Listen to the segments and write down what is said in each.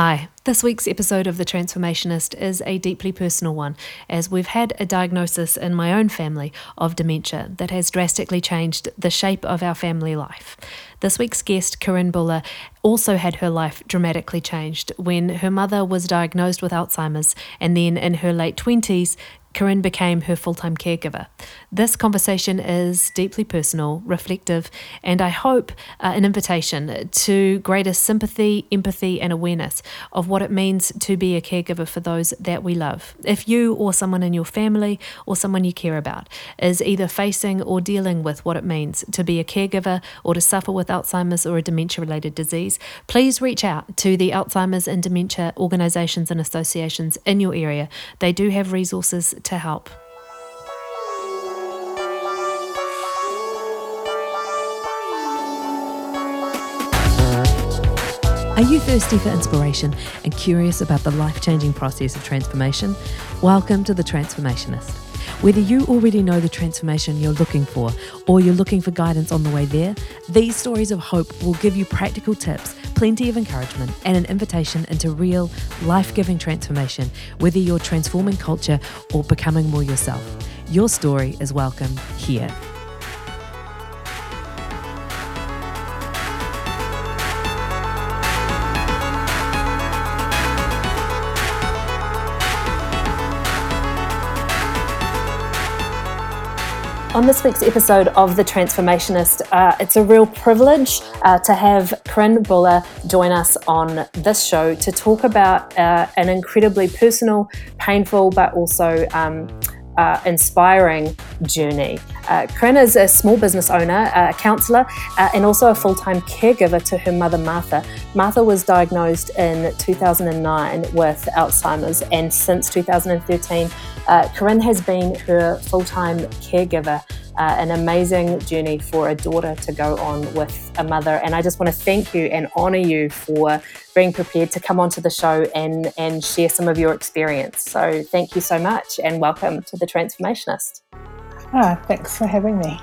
Hi, this week's episode of The Transformationist is a deeply personal one, as we've had a diagnosis in my own family of dementia that has drastically changed the shape of our family life. This week's guest, Kyrin Bhula, also had her life dramatically changed when her mother was diagnosed with Alzheimer's, and then in her late 20s, Kyrin became her full time caregiver. This conversation is deeply personal, reflective, and I hope uh, an invitation to greater sympathy, empathy, and awareness of what it means to be a caregiver for those that we love. If you or someone in your family or someone you care about is either facing or dealing with what it means to be a caregiver or to suffer with Alzheimer's or a dementia related disease, please reach out to the Alzheimer's and dementia organisations and associations in your area. They do have resources to help. Are you thirsty for inspiration and curious about the life changing process of transformation? Welcome to The Transformationist. Whether you already know the transformation you're looking for or you're looking for guidance on the way there, these stories of hope will give you practical tips, plenty of encouragement, and an invitation into real, life giving transformation, whether you're transforming culture or becoming more yourself. Your story is welcome here. On this week's episode of The Transformationist, uh, it's a real privilege uh, to have Kyrin Bhula join us on this show to talk about uh, an incredibly personal, painful, but also um, uh, inspiring journey. Uh, is a small business owner, a counsellor, uh, and also a full time caregiver to her mother, Martha. Martha was diagnosed in 2009 with Alzheimer's, and since 2013, uh, Kyrin has been her full time caregiver. Uh, an amazing journey for a daughter to go on with a mother. And I just want to thank you and honour you for being prepared to come onto the show and, and share some of your experience. So thank you so much and welcome to The Transformationist. Ah, thanks for having me.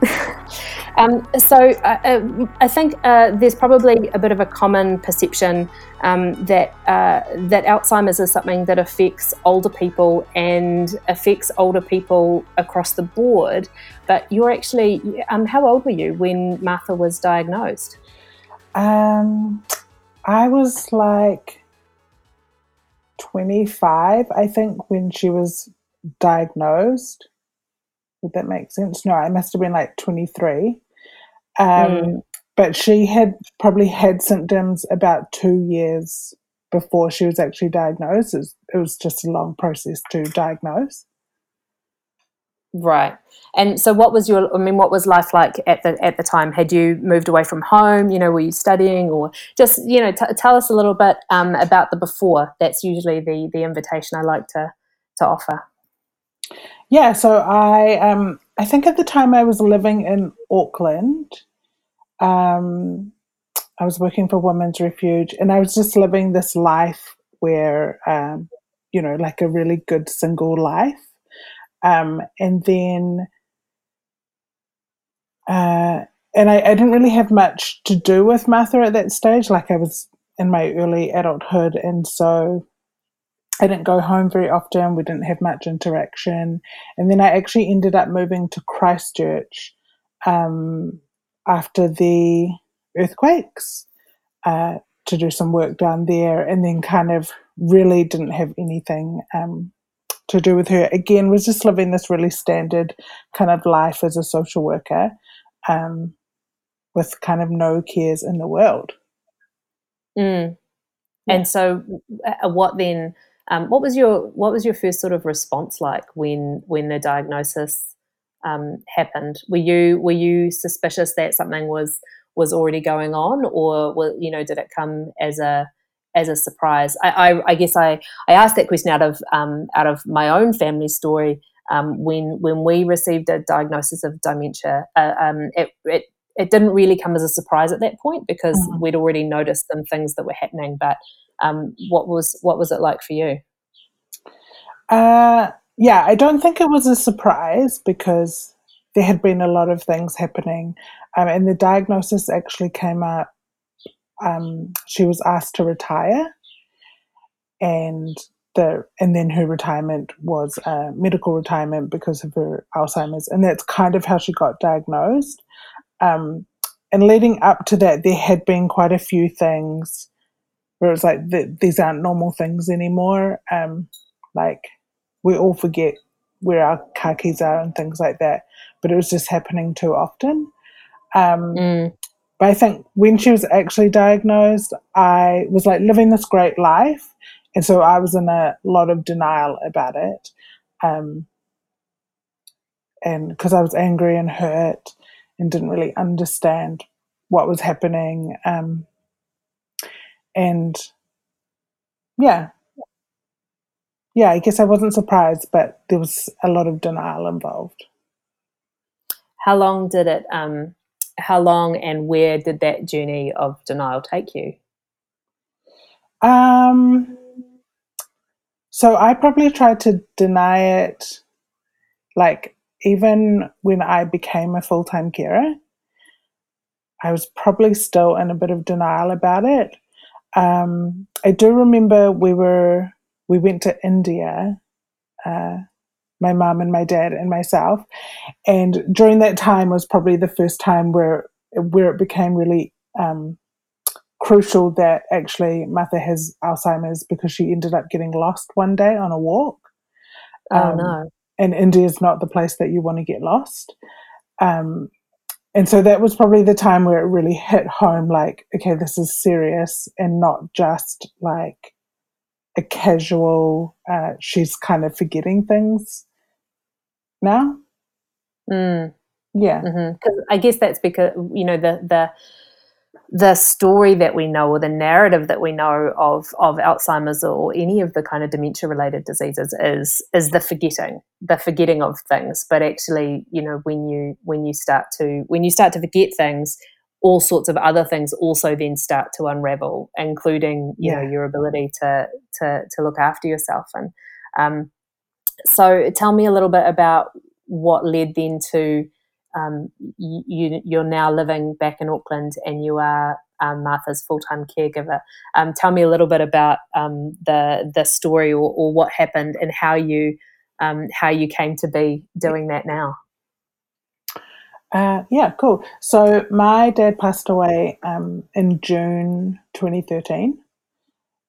Um, so uh, uh, I think uh, there's probably a bit of a common perception um, that uh, that Alzheimer's is something that affects older people and affects older people across the board. But you're actually, um, how old were you when Martha was diagnosed? Um, I was like 25, I think, when she was diagnosed. Would that make sense? No, I must have been like 23. Um, mm. But she had probably had symptoms about two years before she was actually diagnosed. It was, it was just a long process to diagnose. Right. And so what was your I mean what was life like at the at the time? Had you moved away from home, you know, were you studying or just, you know, t- tell us a little bit um, about the before. That's usually the the invitation I like to to offer. Yeah, so I um I think at the time I was living in Auckland um, I was working for Women's Refuge, and I was just living this life where, um, you know, like a really good single life. Um, and then, uh, and I, I, didn't really have much to do with Martha at that stage. Like I was in my early adulthood, and so I didn't go home very often. We didn't have much interaction, and then I actually ended up moving to Christchurch. Um, after the earthquakes uh, to do some work down there, and then kind of really didn't have anything um, to do with her. Again, was just living this really standard kind of life as a social worker um, with kind of no cares in the world. Mm. Yeah. And so, uh, what then? Um, what was your what was your first sort of response like when when the diagnosis um, happened. Were you were you suspicious that something was was already going on, or were, you know did it come as a as a surprise? I, I, I guess I, I asked that question out of um, out of my own family story. Um, when when we received a diagnosis of dementia, uh, um, it, it it didn't really come as a surprise at that point because mm-hmm. we'd already noticed some things that were happening. But um, what was what was it like for you? Uh, yeah, I don't think it was a surprise because there had been a lot of things happening. Um, and the diagnosis actually came out um, she was asked to retire, and the and then her retirement was a medical retirement because of her Alzheimer's, and that's kind of how she got diagnosed. Um, and leading up to that, there had been quite a few things where it's like these aren't normal things anymore. Um, like we all forget where our car keys are and things like that, but it was just happening too often. Um, mm. But I think when she was actually diagnosed, I was like living this great life. And so I was in a lot of denial about it. Um, and because I was angry and hurt and didn't really understand what was happening. Um, and yeah, yeah, I guess I wasn't surprised, but there was a lot of denial involved. How long did it um, how long and where did that journey of denial take you? Um, so I probably tried to deny it, like even when I became a full time carer. I was probably still in a bit of denial about it. Um, I do remember we were we went to India uh, my mum and my dad and myself. And during that time was probably the first time where where it became really um, crucial that actually Martha has Alzheimer's because she ended up getting lost one day on a walk. Oh um, no! And India is not the place that you want to get lost. Um, and so that was probably the time where it really hit home like, okay, this is serious and not just like a casual, uh, she's kind of forgetting things now. Mm. Yeah, because mm-hmm. I guess that's because you know the the the story that we know or the narrative that we know of of Alzheimer's or any of the kind of dementia related diseases is is the forgetting the forgetting of things but actually you know when you when you start to when you start to forget things all sorts of other things also then start to unravel, including you yeah. know your ability to to to look after yourself. And um, so, tell me a little bit about what led then to um, you, you're now living back in Auckland and you are um, Martha's full time caregiver. Um, tell me a little bit about um, the the story or, or, what happened and how you um, how you came to be doing that now. Uh, yeah, cool. So my dad passed away um, in June 2013,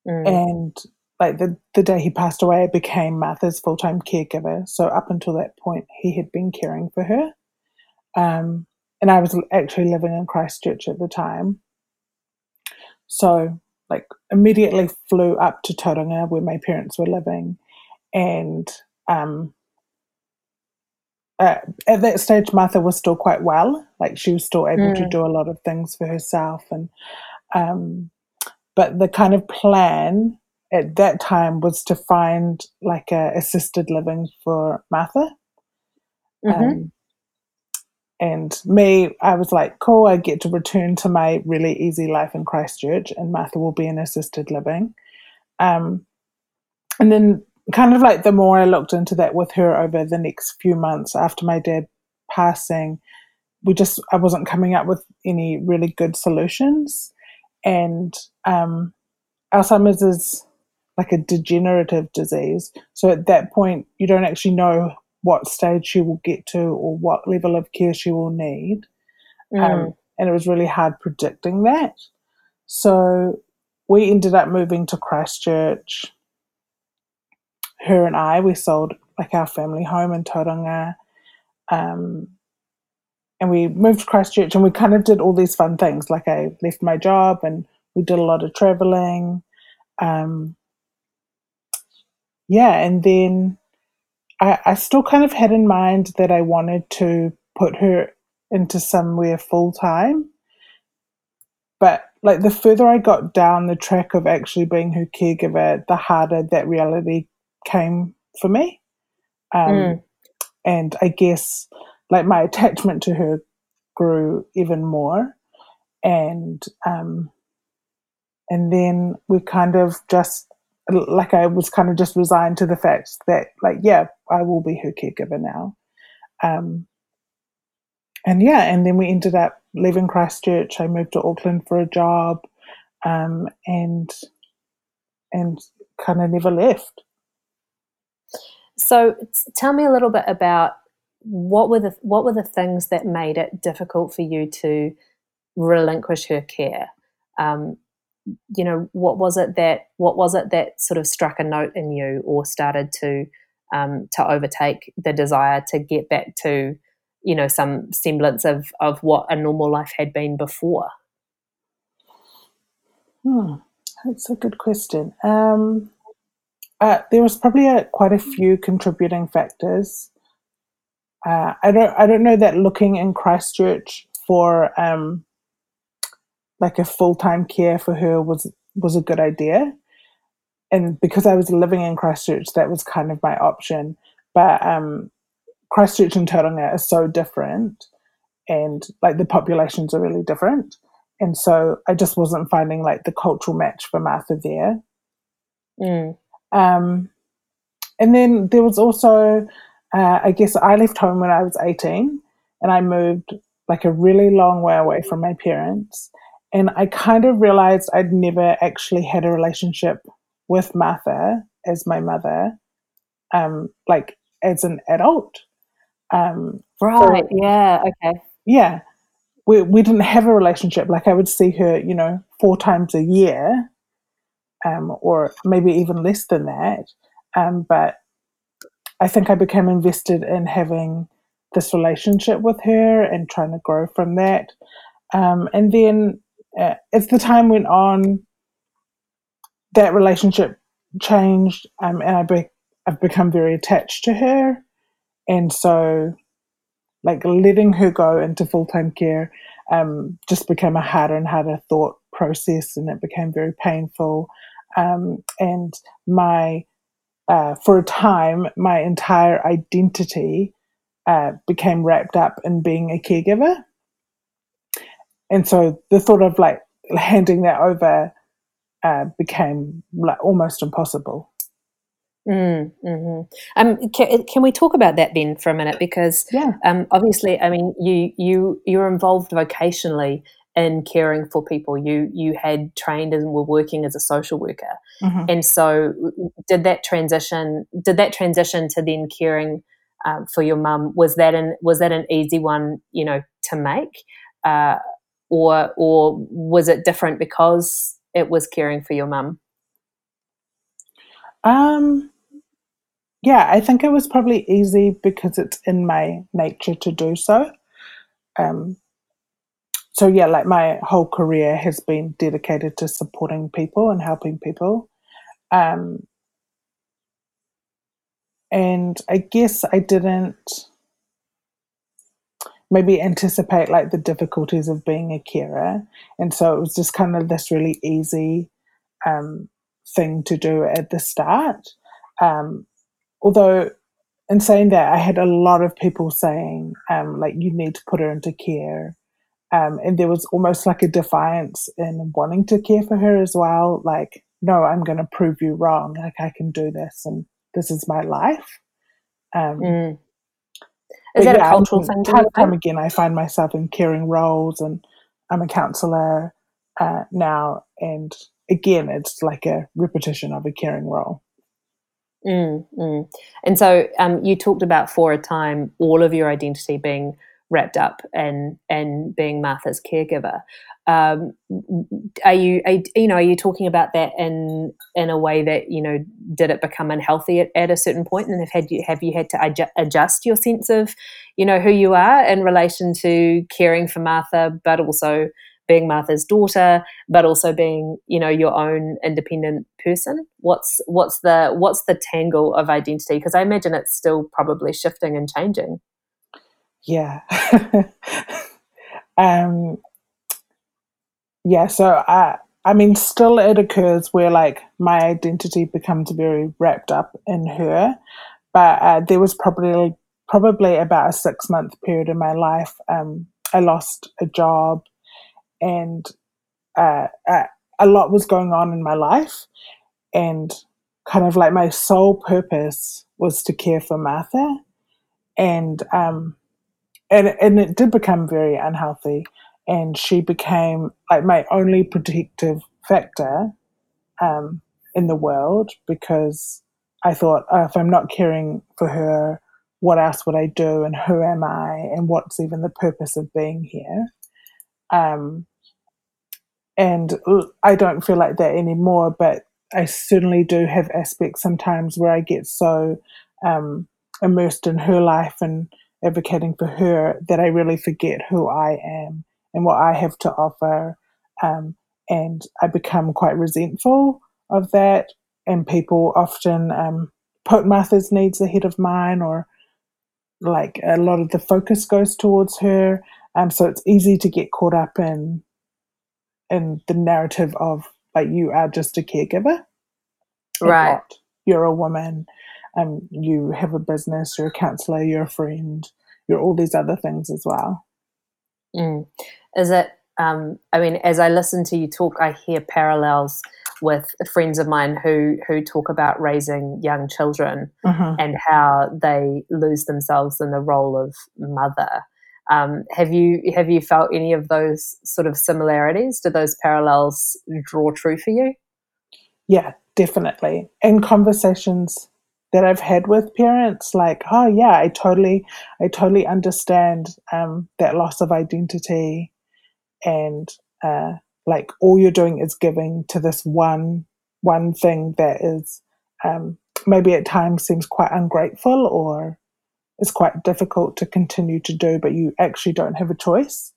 mm. and like the the day he passed away, I became Martha's full time caregiver. So up until that point, he had been caring for her, um, and I was actually living in Christchurch at the time. So like immediately flew up to Tauranga where my parents were living, and um, uh, at that stage, Martha was still quite well. Like she was still able mm. to do a lot of things for herself, and um, but the kind of plan at that time was to find like a assisted living for Martha. Mm-hmm. Um, and me, I was like, cool, I get to return to my really easy life in Christchurch, and Martha will be in assisted living. Um, and then kind of like the more I looked into that with her over the next few months after my dad passing, we just I wasn't coming up with any really good solutions. And um, Alzheimer's is like a degenerative disease. So at that point, you don't actually know what stage she will get to or what level of care she will need. Um, mm. Um, and it was really hard predicting that. So we ended up moving to Christchurch her and I, we sold like our family home in Tauranga. Um, and we moved to Christchurch and we kind of did all these fun things. Like I left my job and we did a lot of traveling. Um, yeah, and then I, I still kind of had in mind that I wanted to put her into somewhere full time. But like the further I got down the track of actually being her caregiver, the harder that reality came for me. Um, mm. And I guess like my attachment to her grew even more. And um, and then we kind of just like I was kind of just resigned to the fact that like yeah I will be her caregiver now. Um, and yeah, and then we ended up leaving Christchurch. I moved to Auckland for a job. um, and and kind of never left. So, tell me a little bit about what were the what were the things that made it difficult for you to relinquish her care? Um, you know, what was it that what was it that sort of struck a note in you, or started to um, to overtake the desire to get back to you know some semblance of of what a normal life had been before? Hmm, that's a good question. Um, uh, there was probably a, quite a few contributing factors. Uh, I don't I don't know that looking in Christchurch for um, like a full time care for her was was a good idea, and because I was living in Christchurch, that was kind of my option. But um, Christchurch and Tauranga are so different, and like the populations are really different, and so I just wasn't finding like the cultural match for Martha there. Mm. Um, and then there was also, uh, I guess, I left home when I was eighteen, and I moved like a really long way away from my parents, and I kind of realized I'd never actually had a relationship with Martha as my mother, um, like as an adult. Um, right. So, yeah. Okay. Yeah. We, we didn't have a relationship. Like I would see her, you know, four times a year, um, or maybe even less than that. Um, but I think I became invested in having this relationship with her and trying to grow from that. Um, and then uh, as the time went on, that relationship changed, um, and I be- I've become very attached to her. And so like letting her go into full-time care um, just became a harder and harder thought process and it became very painful. Um, and my uh, for a time my entire identity uh, became wrapped up in being a caregiver and so the thought of like handing that over uh, became like almost impossible Mm, hmm um, can, can, we talk about that then for a minute? Because yeah. um, obviously, I mean, you you you're involved vocationally in caring for people. You you had trained and were working as a social worker, mm-hmm. and so did that transition? Did that transition to then caring um, for your mum? Was that an was that an easy one? You know, to make, uh, or or was it different because it was caring for your mum? Um, yeah, I think it was probably easy because it's in my nature to do so. Um, so yeah, like my whole career has been dedicated to supporting people and helping people. Um, and I guess I didn't maybe anticipate like the difficulties of being a carer, and so it was just kind of this really easy um, thing to do at the start. Um, although in saying that, I had a lot of people saying, um, like, you need to put her into care. Um, and there was almost like a defiance in wanting to care for her as well. Like, no, I'm going to prove you wrong. Like, I can do this, and this is my life. Um, mm. Is that yeah, a cultural thing? Time and time again, I find myself in caring roles, and I'm a counsellor uh, now. And again, it's like a repetition of a caring role. Mm, mm. And so um, you talked about for a time all of your identity being wrapped up and and being Martha's caregiver. Um, are you are, you know are you talking about that in in a way that you know did it become unhealthy at, at a certain point and have had you have you had to adjust your sense of you know who you are in relation to caring for Martha, but also being Martha's daughter, but also being, you know, your own independent person? What's what's the what's the tangle of identity? Because I imagine it's still probably shifting and changing. Yeah. um yeah, so I I mean still it occurs where like my identity becomes very wrapped up in her. But uh, there was probably probably about a six month period in my life. Um, I lost a job and uh, uh, a lot was going on in my life, and kind of like my sole purpose was to care for Martha, and um, and and it did become very unhealthy, and she became like my only protective factor um, in the world because I thought, oh, if I'm not caring for her, what else would I do? And who am I? And what's even the purpose of being here? Um, and I don't feel like that anymore, but I certainly do have aspects sometimes where I get so um, immersed in her life and advocating for her that I really forget who I am and what I have to offer. Um, and I become quite resentful of that. And people often um, put Martha's needs ahead of mine, or like a lot of the focus goes towards her. Um, so it's easy to get caught up in in the narrative of like you are just a caregiver, right? You're a woman, um, you have a business, you're a counselor, you're a friend, you're all these other things as well. Mm. Is it? Um, I mean, as I listen to you talk, I hear parallels with friends of mine who who talk about raising young children uh-huh. and how they lose themselves in the role of mother. Um, have you have you felt any of those sort of similarities? Do those parallels draw true for you? Yeah, definitely. In conversations that I've had with parents, like, oh yeah, I totally, I totally understand um, that loss of identity, and uh, like all you're doing is giving to this one one thing that is um, maybe at times seems quite ungrateful or is quite difficult to continue to do, but you actually don't have a choice.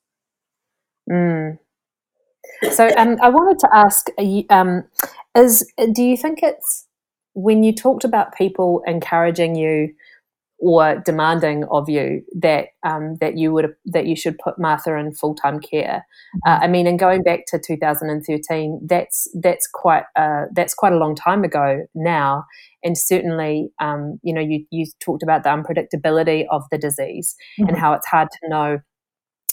Mm. So, um, I wanted to ask: um, Is do you think it's when you talked about people encouraging you or demanding of you that um, that you would that you should put Martha in full time care. Uh, mm-hmm. I mean, and going back to 2013, that's that's quite uh, that's quite a long time ago now. And certainly, um, you know, you you talked about the unpredictability of the disease mm-hmm. and how it's hard to know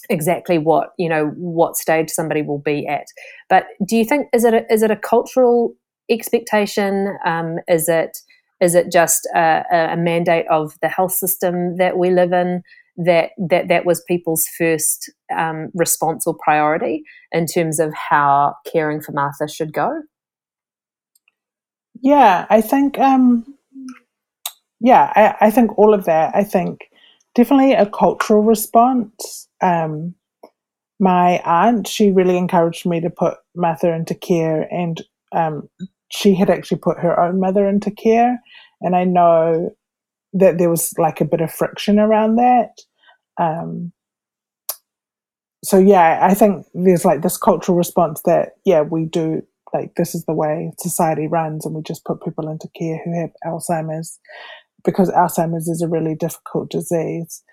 exactly what you know what stage somebody will be at. But do you think is it a, is it a cultural expectation? Um, is it is it just a, a, mandate of the health system that we live in that that that was people's first um, response or priority in terms of how caring for Martha should go? Yeah, I think. Um, yeah, I, I think all of that. I think definitely a cultural response. Um, my aunt, she really encouraged me to put Martha into care, and um, she had actually put her own mother into care. And I know that there was like a bit of friction around that. Um, so yeah, I think there's like this cultural response that yeah, we do like this is the way society runs, and we just put people into care who have Alzheimer's because Alzheimer's is a really difficult disease.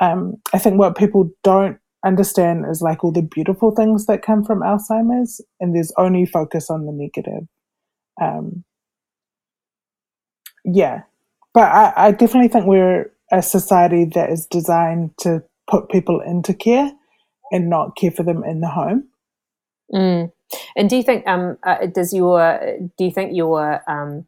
Um, I think what people don't understand is like all the beautiful things that come from Alzheimer's, and there's only focus on the negative. Um, yeah, but I, I definitely think we're a society that is designed to put people into care and not care for them in the home. Mm. And do you think um, uh, does your do you think your um,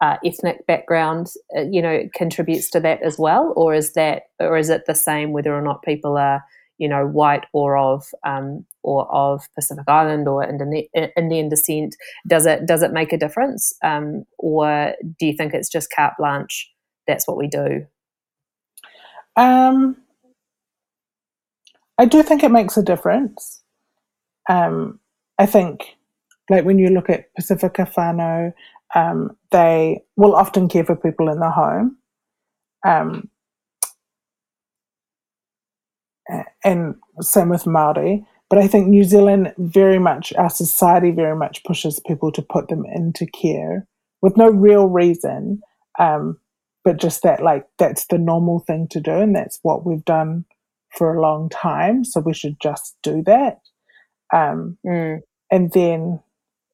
uh, ethnic background uh, you know contributes to that as well, or is that or is it the same whether or not people are you know white or of um, or of Pacific Island or Indian descent, does it does it make a difference, um, or do you think it's just carte blanche? That's what we do. Um, I do think it makes a difference. Um, I think, like when you look at Pasifika fanau, um, they will often care for people in the home. Um, and same with Maori. But I think New Zealand very much, our society very much pushes people to put them into care with no real reason, um, but just that like that's the normal thing to do, and that's what we've done for a long time. So we should just do that. Um, mm. And then,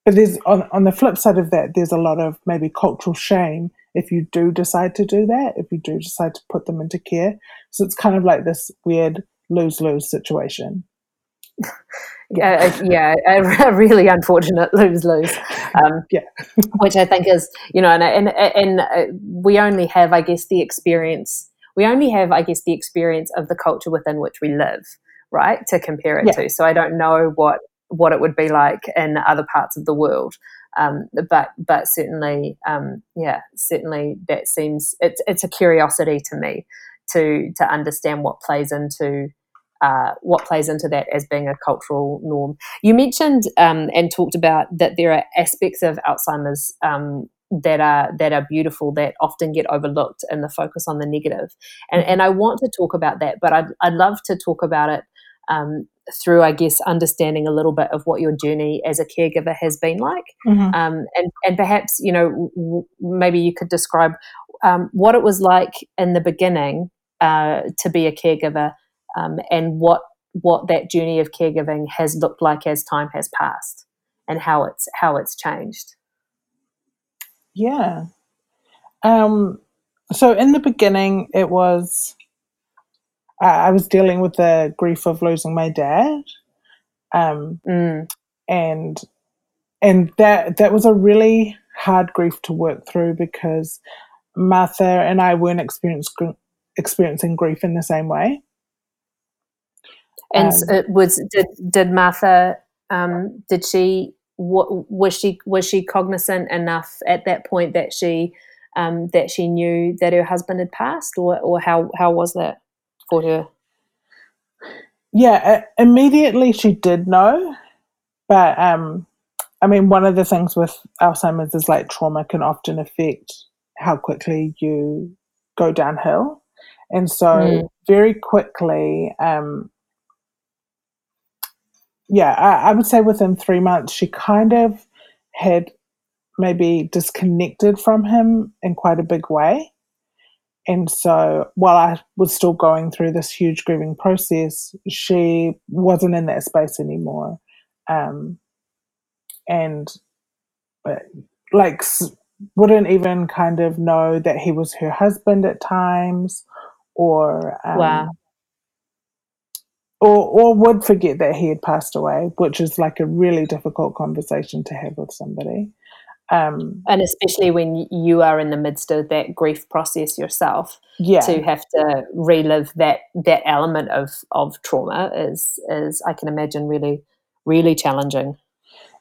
but there's on on the flip side of that, there's a lot of maybe cultural shame if you do decide to do that, if you do decide to put them into care. So it's kind of like this weird lose lose situation yeah, yeah, a really unfortunate lose lose. Um, yeah, which I think is you know, and and and uh, we only have, I guess, the experience. We only have, I guess, the experience of the culture within which we live, right, to compare it yeah. to. So I don't know what what it would be like in other parts of the world. Um, but but certainly, um, yeah, certainly that seems it's it's a curiosity to me to to understand what plays into uh, what plays into that as being a cultural norm. You mentioned um, and talked about that there are aspects of Alzheimer's um, that are that are beautiful that often get overlooked and the focus on the negative. And and I want to talk about that, but I'd I'd love to talk about it um, through, I guess, understanding a little bit of what your journey as a caregiver has been like, mm-hmm. um, and and perhaps you know w- maybe you could describe um, what it was like in the beginning uh, to be a caregiver, um, and what what that journey of caregiving has looked like as time has passed, and how it's how it's changed. Yeah. Um, so in the beginning, it was I was dealing with the grief of losing my dad, um, mm. and and that that was a really hard grief to work through because Martha and I weren't experiencing grief in the same way. And um, it was did did Martha um, did she what, was she was she cognizant enough at that point that she um, that she knew that her husband had passed, or or how how was that? for her? Yeah, immediately she did know, but um, I mean, one of the things with Alzheimer's is like trauma can often affect how quickly you go downhill, and so mm. very quickly, um, yeah, I, I would say within three months, she kind of had maybe disconnected from him in quite a big way. And so while I was still going through this huge grieving process, she wasn't in that space anymore. Um, and uh, like wouldn't even kind of know that he was her husband at times or um, wow. Or or would forget that he had passed away, which is like a really difficult conversation to have with somebody. Um, and especially when you are in the midst of that grief process yourself, yeah. to have to relive that that element of of trauma is is I can imagine really really challenging.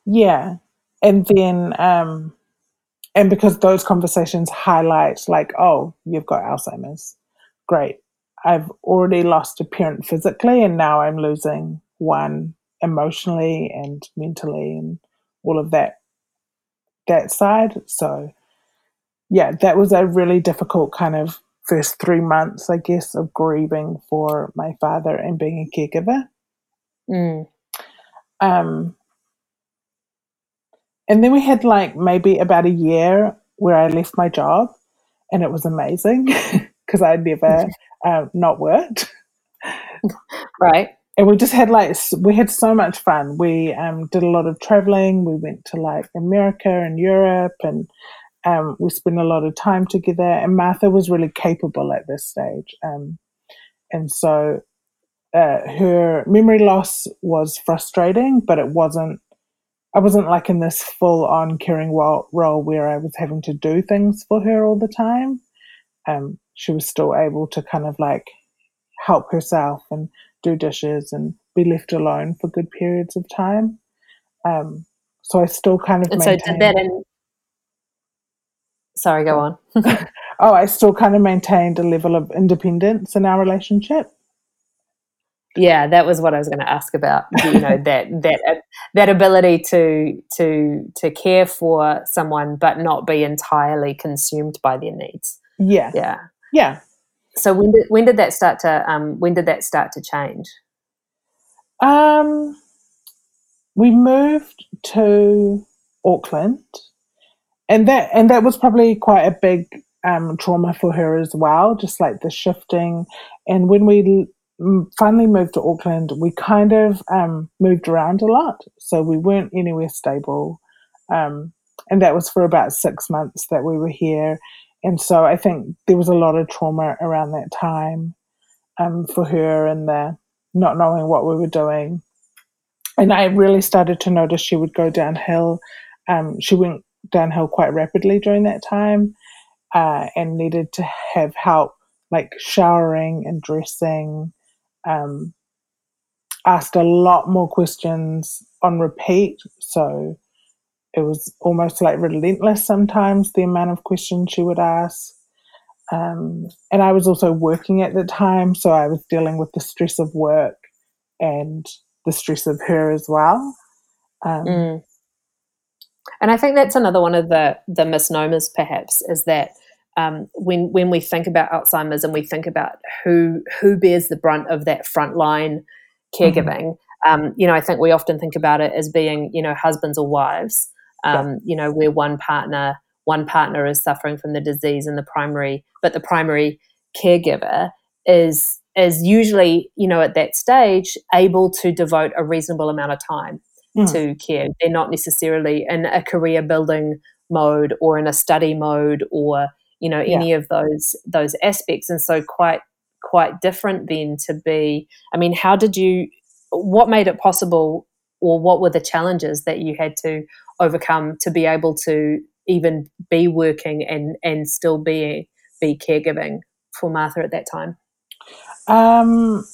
Yeah, and then um, and because those conversations highlight like, oh, you've got Alzheimer's, great. I've already lost a parent physically, and now I'm losing one emotionally and mentally, and all of that that side. So, yeah, that was a really difficult kind of first three months, I guess, of grieving for my father and being a caregiver. Mm. Um, and then we had like maybe about a year where I left my job, and it was amazing because I'd never uh, not worked. Right and we just had like we had so much fun. We um, did a lot of traveling. We went to like America and Europe, and um, we spent a lot of time together. And Martha was really capable at this stage, um, and so uh, her memory loss was frustrating, but it wasn't. I wasn't like in this full on caring role where I was having to do things for her all the time. Um, she was still able to kind of like help herself and do dishes and be left alone for good periods of time. Um, so I still kind of and so did that. In- Sorry, go on. oh, I still kind of maintained a level of independence in our relationship. Yeah, that was what I was going to ask about. You know that that that ability to to to care for someone, but not be entirely consumed by their needs. Yeah, yeah, yeah. So when did when did that start to um, when did that start to change? Um, we moved to Auckland, and that and that was probably quite a big um, trauma for her as well. Just like the shifting, and when we finally moved to Auckland, we kind of um, moved around a lot, so we weren't anywhere stable. Um, and that was for about six months that we were here and so I think there was a lot of trauma around that time um, for her and the not knowing what we were doing. And I really started to notice she would go downhill. Um, she went downhill quite rapidly during that time uh, and needed to have help like showering and dressing. Um, asked a lot more questions on repeat. So it was almost like relentless sometimes the amount of questions she would ask. Um, and I was also working at the time, so I was dealing with the stress of work and the stress of her as well. Um, mm. And I think that's another one of the the misnomers, perhaps, is that um, when when we think about Alzheimer's and we think about who who bears the brunt of that frontline caregiving, mm-hmm. um, you know, I think we often think about it as being you know husbands or wives, um, yeah. you know, where one partner one partner is suffering from the disease and the primary, but the primary caregiver is is usually you know at that stage able to devote a reasonable amount of time mm. to care. They're not necessarily in a career building mode or in a study mode or you know any yeah. of those those aspects and so quite quite different then to be i mean how did you what made it possible or what were the challenges that you had to overcome to be able to even be working and and still be be caregiving for martha at that time um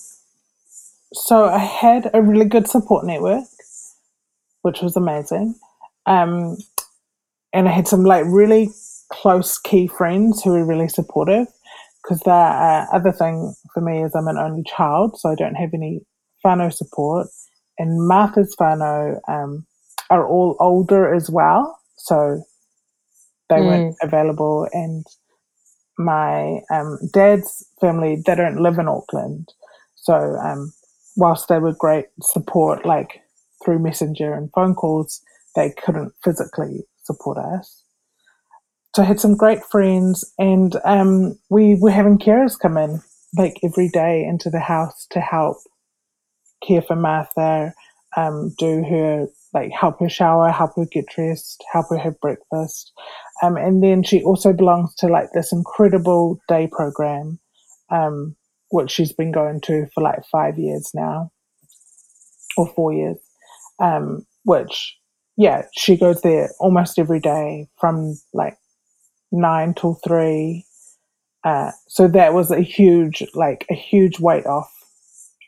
so i had a really good support network which was amazing um and i had some like really close key friends who were really supportive because the uh, other thing for me is I'm an only child, so I don't have any whānau support. And Martha's whānau um, are all older as well, so they mm. weren't available. And my um, dad's family, they don't live in Auckland. So um, whilst they were great support, like through Messenger and phone calls, they couldn't physically support us so I had some great friends, and um, we were having carers come in like every day into the house to help care for Martha, um, do her like help her shower, help her get dressed, help her have breakfast, um, and then she also belongs to like this incredible day program, um, which she's been going to for like five years now, or four years, um, which yeah, she goes there almost every day from like nine till three. Uh, so that was a huge, like a huge weight off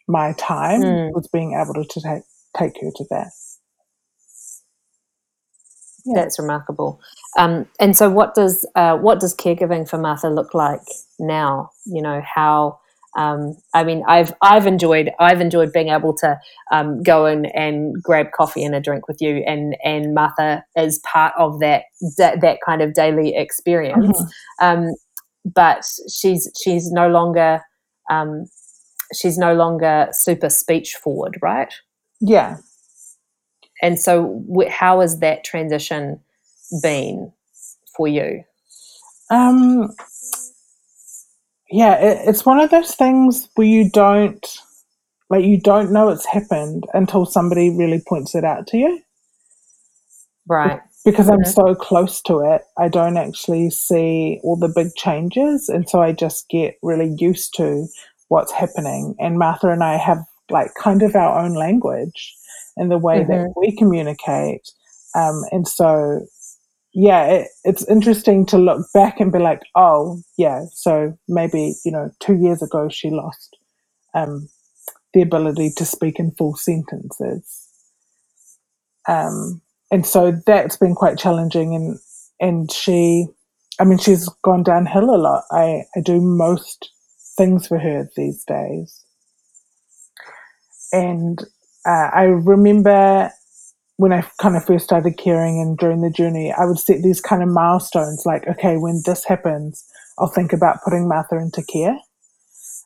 my time mm. was being able to, to take take her to that. Yeah. That's remarkable. Um, and so, what does uh, what does caregiving for Martha look like now? You know how um, I mean, I've I've enjoyed I've enjoyed being able to um, go in and grab coffee and a drink with you, and and Martha is part of that that, that kind of daily experience. Mm-hmm. Um, but she's she's no longer um, she's no longer super speech forward, right? Yeah. And so, how has that transition been for you? Um, yeah, it, it's one of those things where you don't like you don't know it's happened until somebody really points it out to you. Right. Because I'm so close to it, I don't actually see all the big changes. And so I just get really used to what's happening. And Martha and I have like kind of our own language in the way mm-hmm. that we communicate. Um, and so yeah, it, it's interesting to look back and be like, oh, yeah, so maybe, you know, two years ago she lost um, the ability to speak in full sentences. Um, and so that's been quite challenging. And, and she, I mean, she's gone downhill a lot. I, I do most things for her these days. And uh, I remember when I kind of first started caring and during the journey, I would set these kind of milestones like, okay, when this happens, I'll think about putting Martha into care.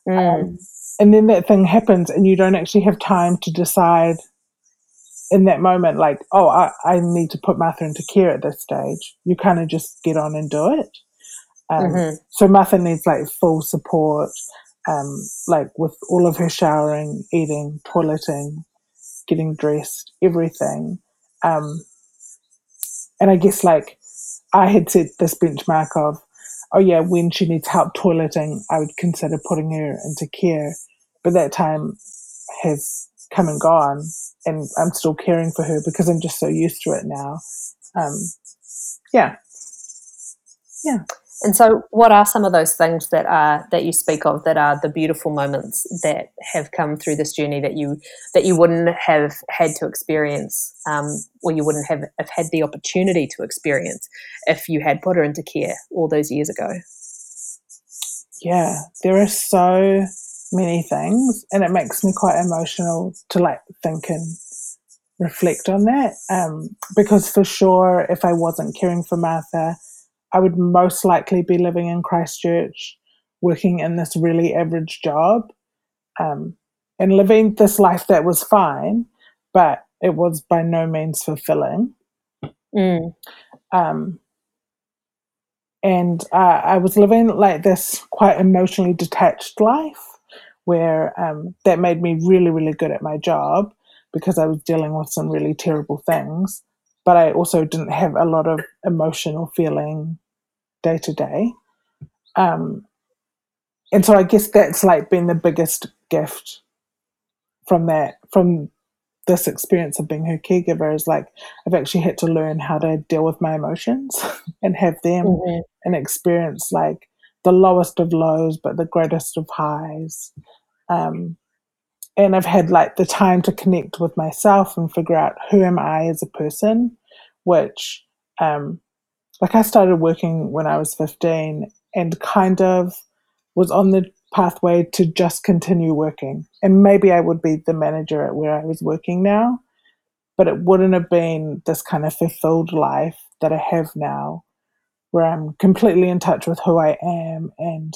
Mm. Um, and then that thing happens, and you don't actually have time to decide in that moment, like, oh, I, I need to put Martha into care at this stage. You kind of just get on and do it. Um, mm-hmm. So Martha needs like full support, um, like with all of her showering, eating, toileting, getting dressed, everything. Um, and I guess like I had set this benchmark of, oh yeah, when she needs help toileting, I would consider putting her into care. But that time has come and gone, and I'm still caring for her because I'm just so used to it now. Um, yeah, yeah. And so, what are some of those things that are that you speak of that are the beautiful moments that have come through this journey that you that you wouldn't have had to experience, um, or you wouldn't have, have had the opportunity to experience if you had put her into care all those years ago? Yeah, there are so many things, and it makes me quite emotional to like think and reflect on that. Um, because for sure, if I wasn't caring for Martha I would most likely be living in Christchurch, working in this really average job, um, and living this life that was fine, but it was by no means fulfilling. Mm. Um, and uh, I was living like this quite emotionally detached life where um, that made me really, really good at my job because I was dealing with some really terrible things but I also didn't have a lot of emotional feeling day to day. Um, and so I guess that's like been the biggest gift from that, from this experience of being her caregiver is like I've actually had to learn how to deal with my emotions and have them mm-hmm. and experience like the lowest of lows but the greatest of highs. Um, and I've had like the time to connect with myself and figure out who am I as a person, which um, like I started working when I was 15 and kind of was on the pathway to just continue working. And maybe I would be the manager at where I was working now, but it wouldn't have been this kind of fulfilled life that I have now, where I'm completely in touch with who I am. And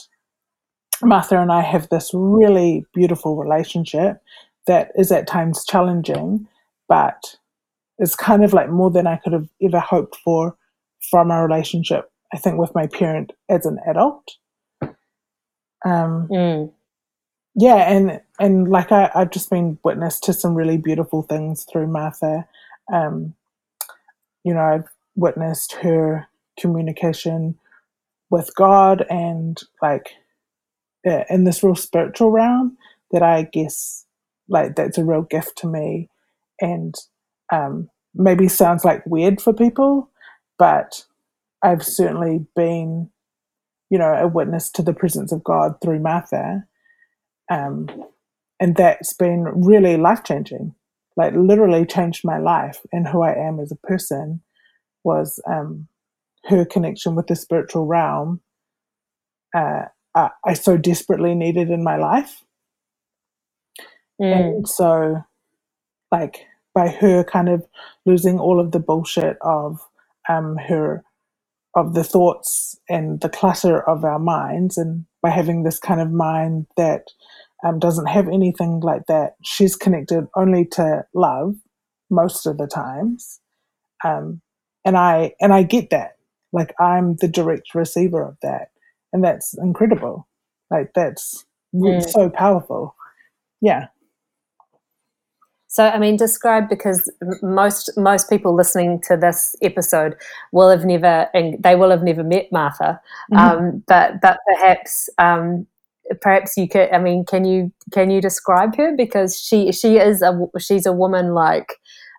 Martha and I have this really beautiful relationship that is at times challenging, but it's kind of like more than I could have ever hoped for from a relationship, I think, with my parent as an adult. Um, mm. Yeah, and and like I, I've just been witness to some really beautiful things through Martha. Um, you know, I've witnessed her communication with God and like in this real spiritual realm that I guess like that's a real gift to me and um, maybe sounds like weird for people, but I've certainly been, you know, a witness to the presence of God through Martha. Um, and that's been really life changing, like literally changed my life and who I am as a person was um, her connection with the spiritual realm. Uh, I, I so desperately needed in my life. Mm. And so, like, by her kind of losing all of the bullshit of um, her of the thoughts and the clutter of our minds. And by having this kind of mind that um, doesn't have anything like that she's connected only to love most of the times. Um, and i and i get that. Like i'm the direct receiver of that. And that's incredible. Like that's mm. so powerful. Yeah so, I mean, describe because most most people listening to this episode will have never, and they will have never met Martha. Mm-hmm. Um, but but perhaps um, perhaps you could. I mean, can you can you describe her because she she is a she's a woman like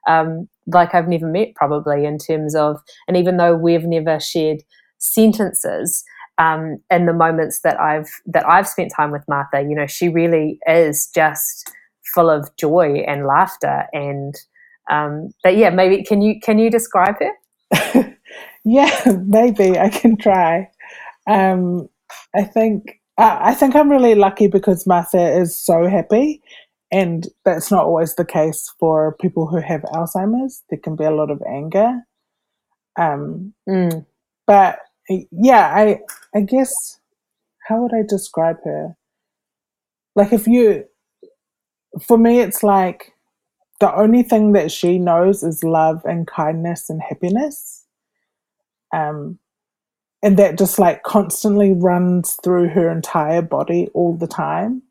um, like I've never met probably in terms of, and even though we've never shared sentences. Um, in the moments that I've that I've spent time with Martha, you know, she really is just full of joy and laughter and um, but yeah maybe can you can you describe her? Yeah maybe i can try. Um, i think uh, i think i'm really lucky because martha is so happy and that's not always the case for people who have alzheimer's. There can be a lot of anger. Um, mm. but yeah i i guess how would i describe her? Like if you for me, it's like the only thing that she knows is love and kindness and happiness. Um, and that just like constantly runs through her entire body all the time.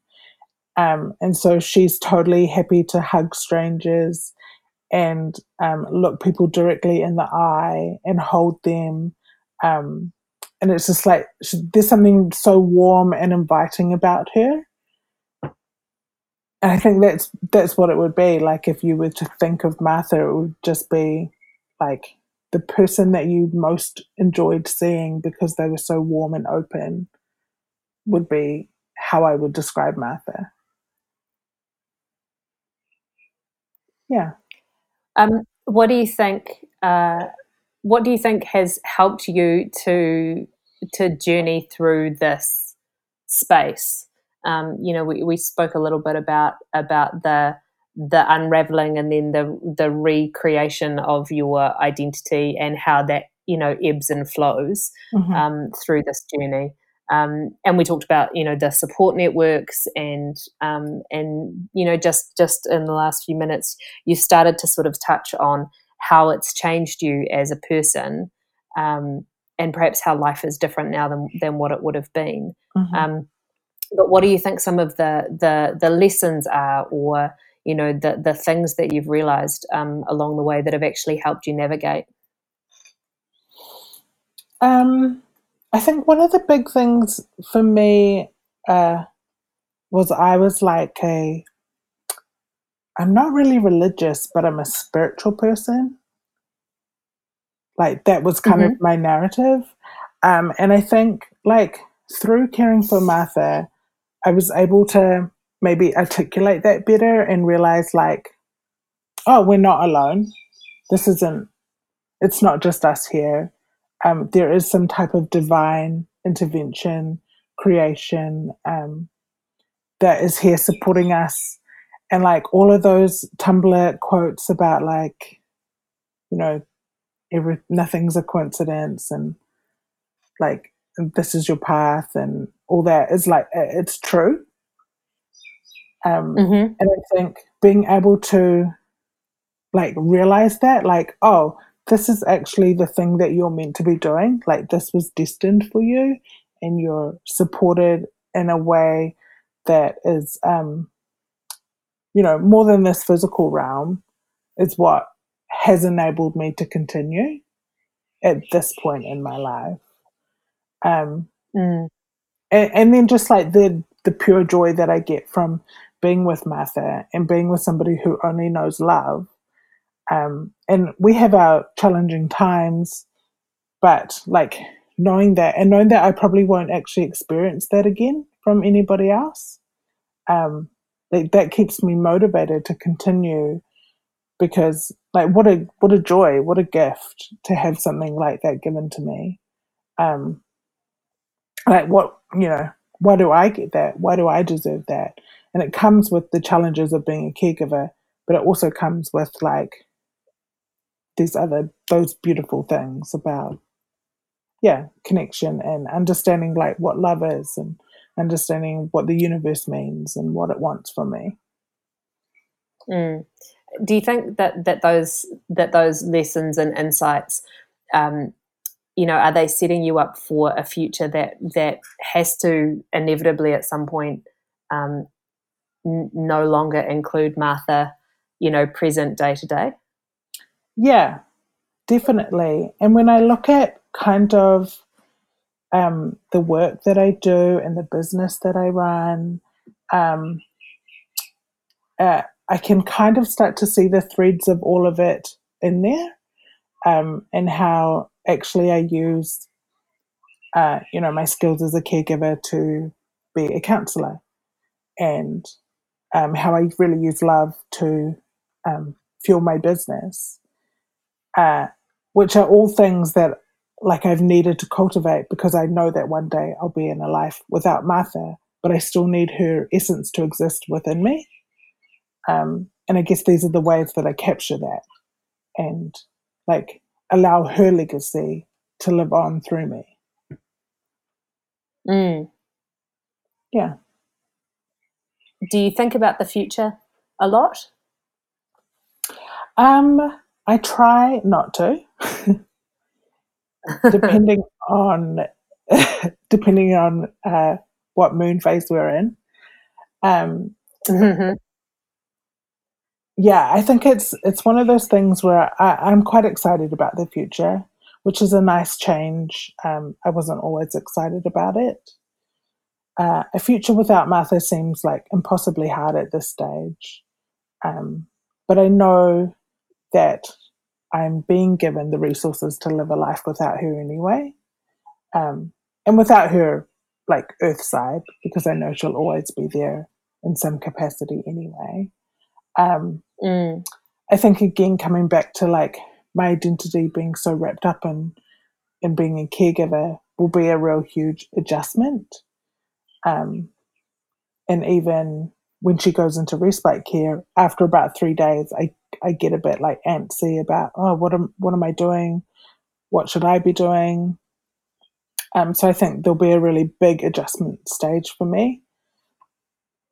Um, and so she's totally happy to hug strangers and um, look people directly in the eye and hold them. Um, and it's just like she, there's something so warm and inviting about her. I think that's that's what it would be like if you were to think of Martha. It would just be like the person that you most enjoyed seeing because they were so warm and open would be how I would describe Martha. Yeah. Um, what do you think? Uh, what do you think has helped you to to journey through this space? Um, you know, we, we spoke a little bit about about the the unraveling and then the the recreation of your identity and how that you know ebbs and flows mm-hmm. um, through this journey. Um, and we talked about you know the support networks and um, and you know just just in the last few minutes you started to sort of touch on how it's changed you as a person um, and perhaps how life is different now than than what it would have been. Mm-hmm. But what do you think some of the the the lessons are, or you know the the things that you've realized um, along the way that have actually helped you navigate? Um, I think one of the big things for me uh, was I was like a I'm not really religious, but I'm a spiritual person. Like that was kind mm-hmm. of my narrative. Um, and I think like through caring for Martha, I was able to maybe articulate that better and realize like, oh, we're not alone. This isn't, it's not just us here. Um, there is some type of divine intervention, creation um, that is here supporting us. And like all of those Tumblr quotes about like, you know, every nothing's a coincidence and like this is your path and all that is like it's true. Um, mm-hmm. and i think being able to like realize that like oh this is actually the thing that you're meant to be doing. Like this was destined for you and you're supported in a way that is um you know more than this physical realm is what has enabled me to continue at this point in my life um, mm. and, and then just like the the pure joy that I get from being with Martha and being with somebody who only knows love. Um, and we have our challenging times, but like knowing that and knowing that I probably won't actually experience that again from anybody else, um, like that keeps me motivated to continue because like what a what a joy, what a gift to have something like that given to me. Um, like what you know why do i get that? Why do i deserve that? And it comes with the challenges of being a caregiver but it also comes with like these other those beautiful things about yeah connection and understanding like what love is and understanding what the universe means and what it wants from me. Mm. do you think that that those that those lessons and insights um, you know, are they setting you up for a future that that has to inevitably at some point um, n- no longer include Martha, you know, present day to day? Yeah, definitely. And when I look at kind of um, the work that I do and the business that I run, um, uh, I can kind of start to see the threads of all of it in there um, and how actually I used, uh, you know, my skills as a caregiver to be a counselor, and um, how I really use love to um, fuel my business, uh, which are all things that like I've needed to cultivate because I know that one day I'll be in a life without Martha, but I still need her essence to exist within me. Um, and I guess these are the ways that I capture that. And like allow her legacy to live on through me. Mm. Yeah. Do you think about the future a lot? Um, I try not to, depending on depending on uh, what moon phase we're in. Um, mm-hmm yeah, I think it's it's one of those things where I, am quite excited about the future, which is a nice change. Um, I wasn't always excited about it. Uh, a future without Martha seems like impossibly hard at this stage, um, but I know that I'm being given the resources to live a life without her anyway. Um, and without her, like, earthside, because I know she'll always be there in some capacity anyway. Um, mm. I think, again, coming back to like my identity being so wrapped up in, in being a caregiver will be a real huge adjustment. Um, and even when she goes into respite care, after about three days, I, I get a bit like antsy about, oh, what am, what am I doing? What should I be doing? Um, so I think there'll be a really big adjustment stage for me.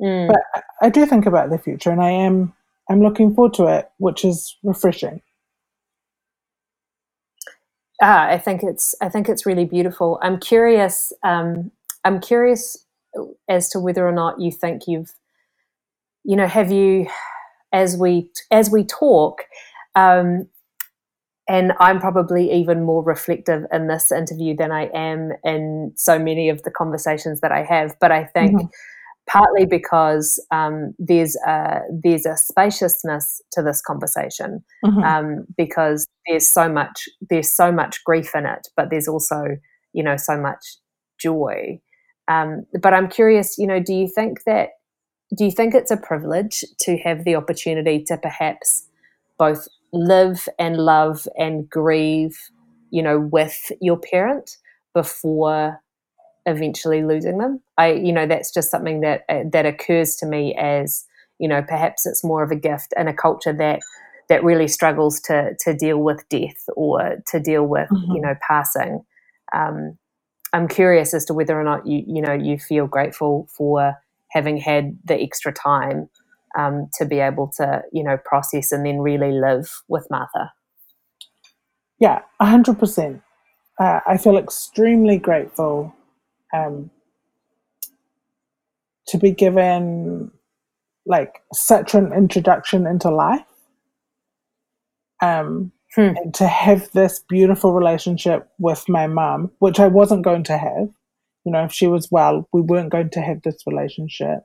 Mm. But I do think about the future, and I am I'm looking forward to it, which is refreshing. Ah, I think it's I think it's really beautiful. I'm curious. Um, I'm curious as to whether or not you think you've, you know, have you, as we as we talk, um, and I'm probably even more reflective in this interview than I am in so many of the conversations that I have. But I think. Mm-hmm partly because um, there's a there's a spaciousness to this conversation mm-hmm. um, because there's so much there's so much grief in it, but there's also you know so much joy. Um, but I'm curious, you know, do you think that do you think it's a privilege to have the opportunity to perhaps both live and love and grieve, you know, with your parent before eventually losing them. I, you know, that's just something that uh, that occurs to me as, you know, perhaps it's more of a gift in a culture that that really struggles to to deal with death or to deal with, mm-hmm. you know, passing. Um, I'm curious as to whether or not you, you know, you feel grateful for having had the extra time um, to be able to, you know, process and then really live with Martha. Yeah, hundred uh, percent. I feel extremely grateful um, to be given like such an introduction into life um, hmm. and to have this beautiful relationship with my mum, which I wasn't going to have. You know, if she was well, we weren't going to have this relationship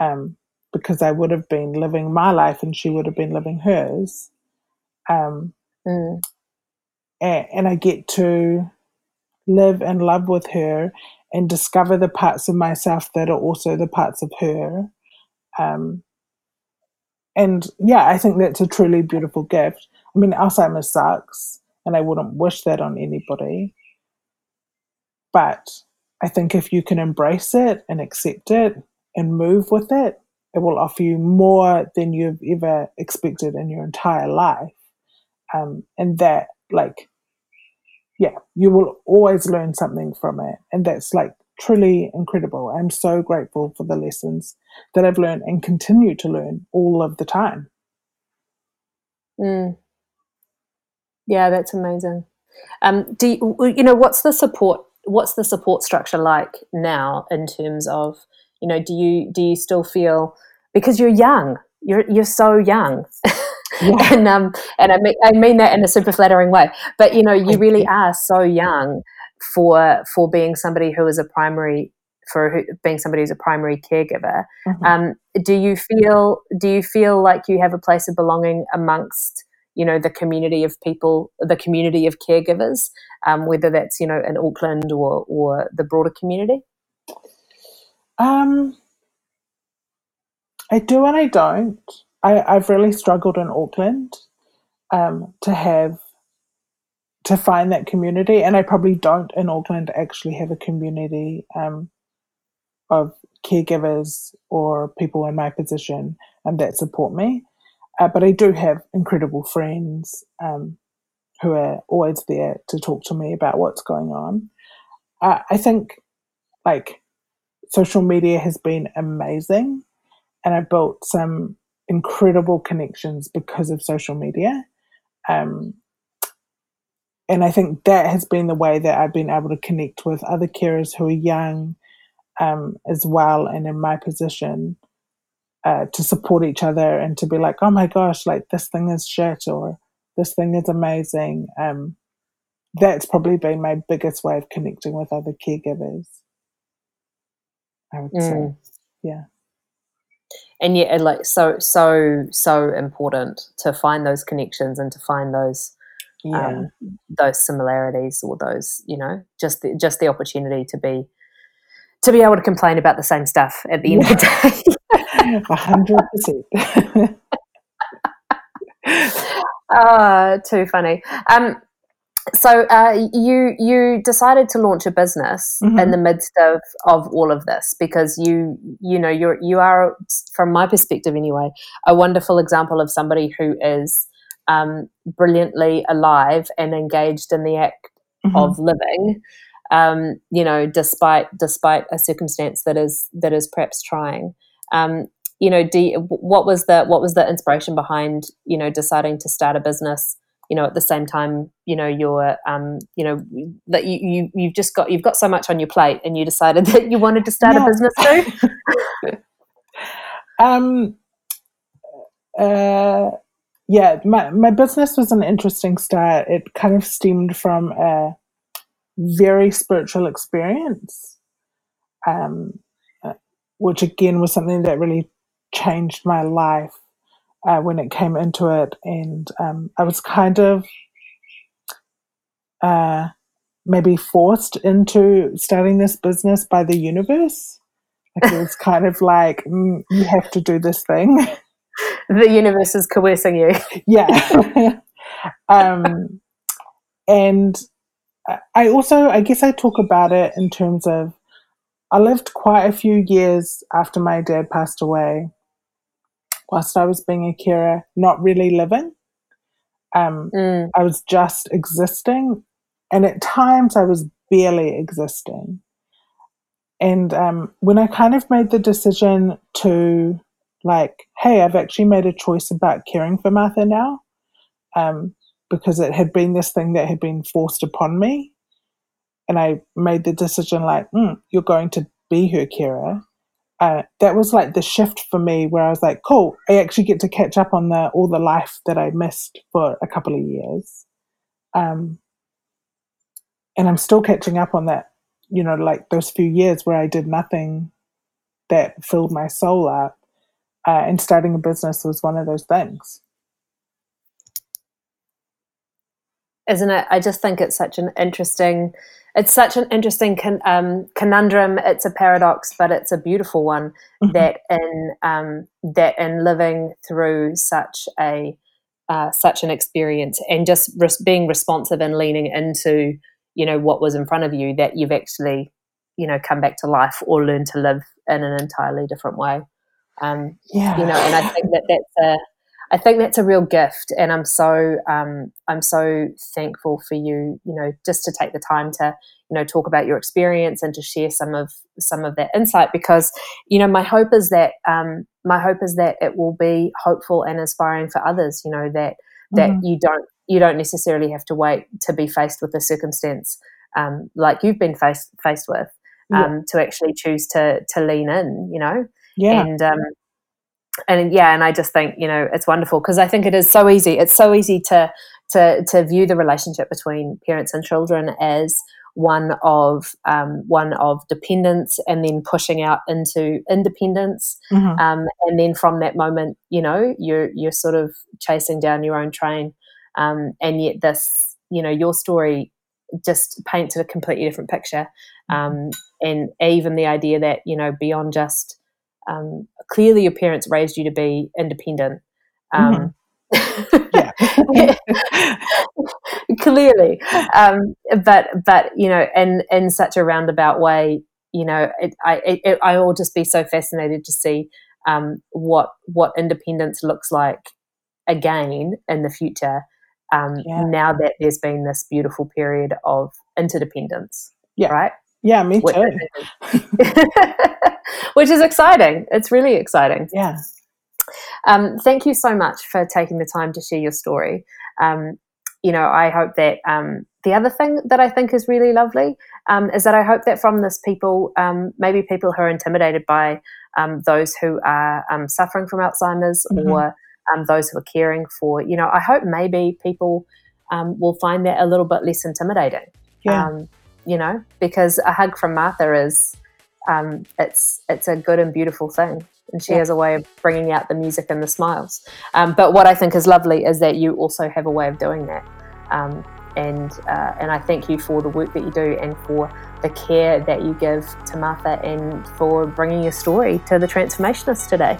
um, because I would have been living my life and she would have been living hers. Um, mm. and, and I get to live and love with her and discover the parts of myself that are also the parts of her. Um, and yeah, I think that's a truly beautiful gift. I mean, Alzheimer's sucks, and I wouldn't wish that on anybody. But I think if you can embrace it and accept it and move with it, it will offer you more than you've ever expected in your entire life. Um, and that, like, yeah, you will always learn something from it. And that's like truly incredible. I'm so grateful for the lessons that I've learned and continue to learn all of the time. Mm. Yeah, that's amazing. Um, do you, you know what's the support? What's the support structure like now in terms of you know? Do you do you still feel because you're young? You're you're so young. Yeah. and um, and I mean, I mean that in a super flattering way. But you know, you really are so young for for being somebody who is a primary for who, being somebody who's a primary caregiver. Mm-hmm. Um, do you feel do you feel like you have a place of belonging amongst you know the community of people, the community of caregivers, um, whether that's you know in Auckland or or the broader community? Um, I do and I don't. I, I've really struggled in Auckland um, to have to find that community, and I probably don't in Auckland actually have a community um, of caregivers or people in my position um, that support me. Uh, but I do have incredible friends um, who are always there to talk to me about what's going on. Uh, I think like social media has been amazing, and I built some incredible connections because of social media. Um, and I think that has been the way that I've been able to connect with other carers who are young um, as well and in my position uh, to support each other and to be like, oh my gosh, like this thing is shit or this thing is amazing. Um, that's probably been my biggest way of connecting with other caregivers. I would mm. say, yeah. And yet like so so so important to find those connections and to find those yeah. um, those similarities or those you know just the, just the opportunity to be to be able to complain about the same stuff at the end yeah. of the day. A hundred percent. Ah, too funny. Um, so uh, you you decided to launch a business mm-hmm. in the midst of, of all of this because you you know you're you are from my perspective anyway a wonderful example of somebody who is um, brilliantly alive and engaged in the act mm-hmm. of living um, you know despite despite a circumstance that is that is perhaps trying um, you know you, what was the what was the inspiration behind you know deciding to start a business you know at the same time you know you're um you know that you, you you've just got you've got so much on your plate and you decided that you wanted to start yeah. a business too. Um uh yeah my my business was an interesting start. It kind of stemmed from a very spiritual experience um uh, which again was something that really changed my life uh, when it came into it, and um, I was kind of uh, maybe forced into starting this business by the universe. Like it was kind of like mm, you have to do this thing. The universe is coercing you. yeah. um, and I also, I guess, I talk about it in terms of I lived quite a few years after my dad passed away whilst I was being a carer, not really living. Um, mm. I was just existing, and at times I was barely existing. And um, when I kind of made the decision to, like, hey, I've actually made a choice about caring for Martha now, um, because it had been this thing that had been forced upon me. And I made the decision, like, mm, you're going to be her carer uh, that was like the shift for me where I was like, cool, I actually get to catch up on the all the life that I missed for a couple of years. Um, and I'm still catching up on that, you know, like those few years where I did nothing that filled my soul up. Uh, and starting a business was one of those things. Isn't it? I just think it's such an interesting it's such an interesting con- um, conundrum. It's a paradox, but it's a beautiful one. Mm-hmm. That in um, that in living through such a uh, such an experience and just res- being responsive and leaning into you know what was in front of you, that you've actually you know come back to life or learn to live in an entirely different way. Um, yeah. You know, and I think that that's a I think that's a real gift, and I'm so um, I'm so thankful for you. You know, just to take the time to you know talk about your experience and to share some of some of that insight because you know my hope is that um, my hope is that it will be hopeful and inspiring for others. You know that that mm-hmm. you don't you don't necessarily have to wait to be faced with a circumstance um, like you've been faced faced with yeah. Um, to actually choose to to lean in. You know, yeah, and um, and yeah, and I just think you know it's wonderful because I think it is so easy. It's so easy to to to view the relationship between parents and children as one of um, one of dependence and then pushing out into independence, mm-hmm. um, and then from that moment, you know, you're you're sort of chasing down your own train, um, and yet this, you know, your story just painted a completely different picture, mm-hmm. Um, and even the idea that you know beyond just um, clearly your parents raised you to be independent. Um, mm-hmm. clearly, um, but but you know, in in such a roundabout way, you know, it, I it, I will just be so fascinated to see um, what what independence looks like again in the future. Um, yeah. Now that there's been this beautiful period of interdependence, yeah. right? Yeah, me too. which is exciting. It's really exciting. Yeah. Um, thank you so much for taking the time to share your story. Um, you know, I hope that um, the other thing that I think is really lovely um, is that I hope that from this, people, um, maybe people who are intimidated by um, those who are suffering from Alzheimer's mm-hmm. or those who are caring for, you know, I hope maybe people will find that a little bit less intimidating. Yeah. You know, because a hug from Martha is um, it's it's a good and beautiful thing. and she yeah. has a way of bringing out the music and the smiles. Um, but what I think is lovely is that you also have a way of doing that. Um, and uh, and I thank you for the work that you do and for the care that you give to Martha and for bringing your story to the transformationists today.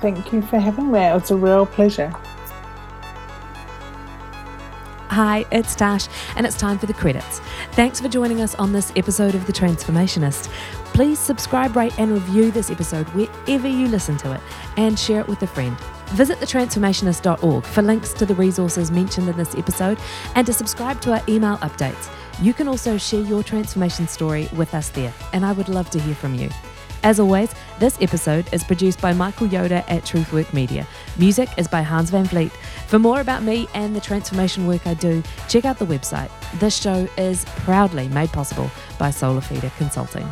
Thank you for having me. It's a real pleasure. Hi, it's Tash, and it's time for the credits. Thanks for joining us on this episode of The Transformationist. Please subscribe, rate, and review this episode wherever you listen to it, and share it with a friend. Visit thetransformationist.org for links to the resources mentioned in this episode and to subscribe to our email updates. You can also share your transformation story with us there, and I would love to hear from you. As always, this episode is produced by Michael Yoda at Truthwork Media. Music is by Hans Van Vliet. For more about me and the transformation work I do, check out the website. This show is proudly made possible by Solar Feeder Consulting.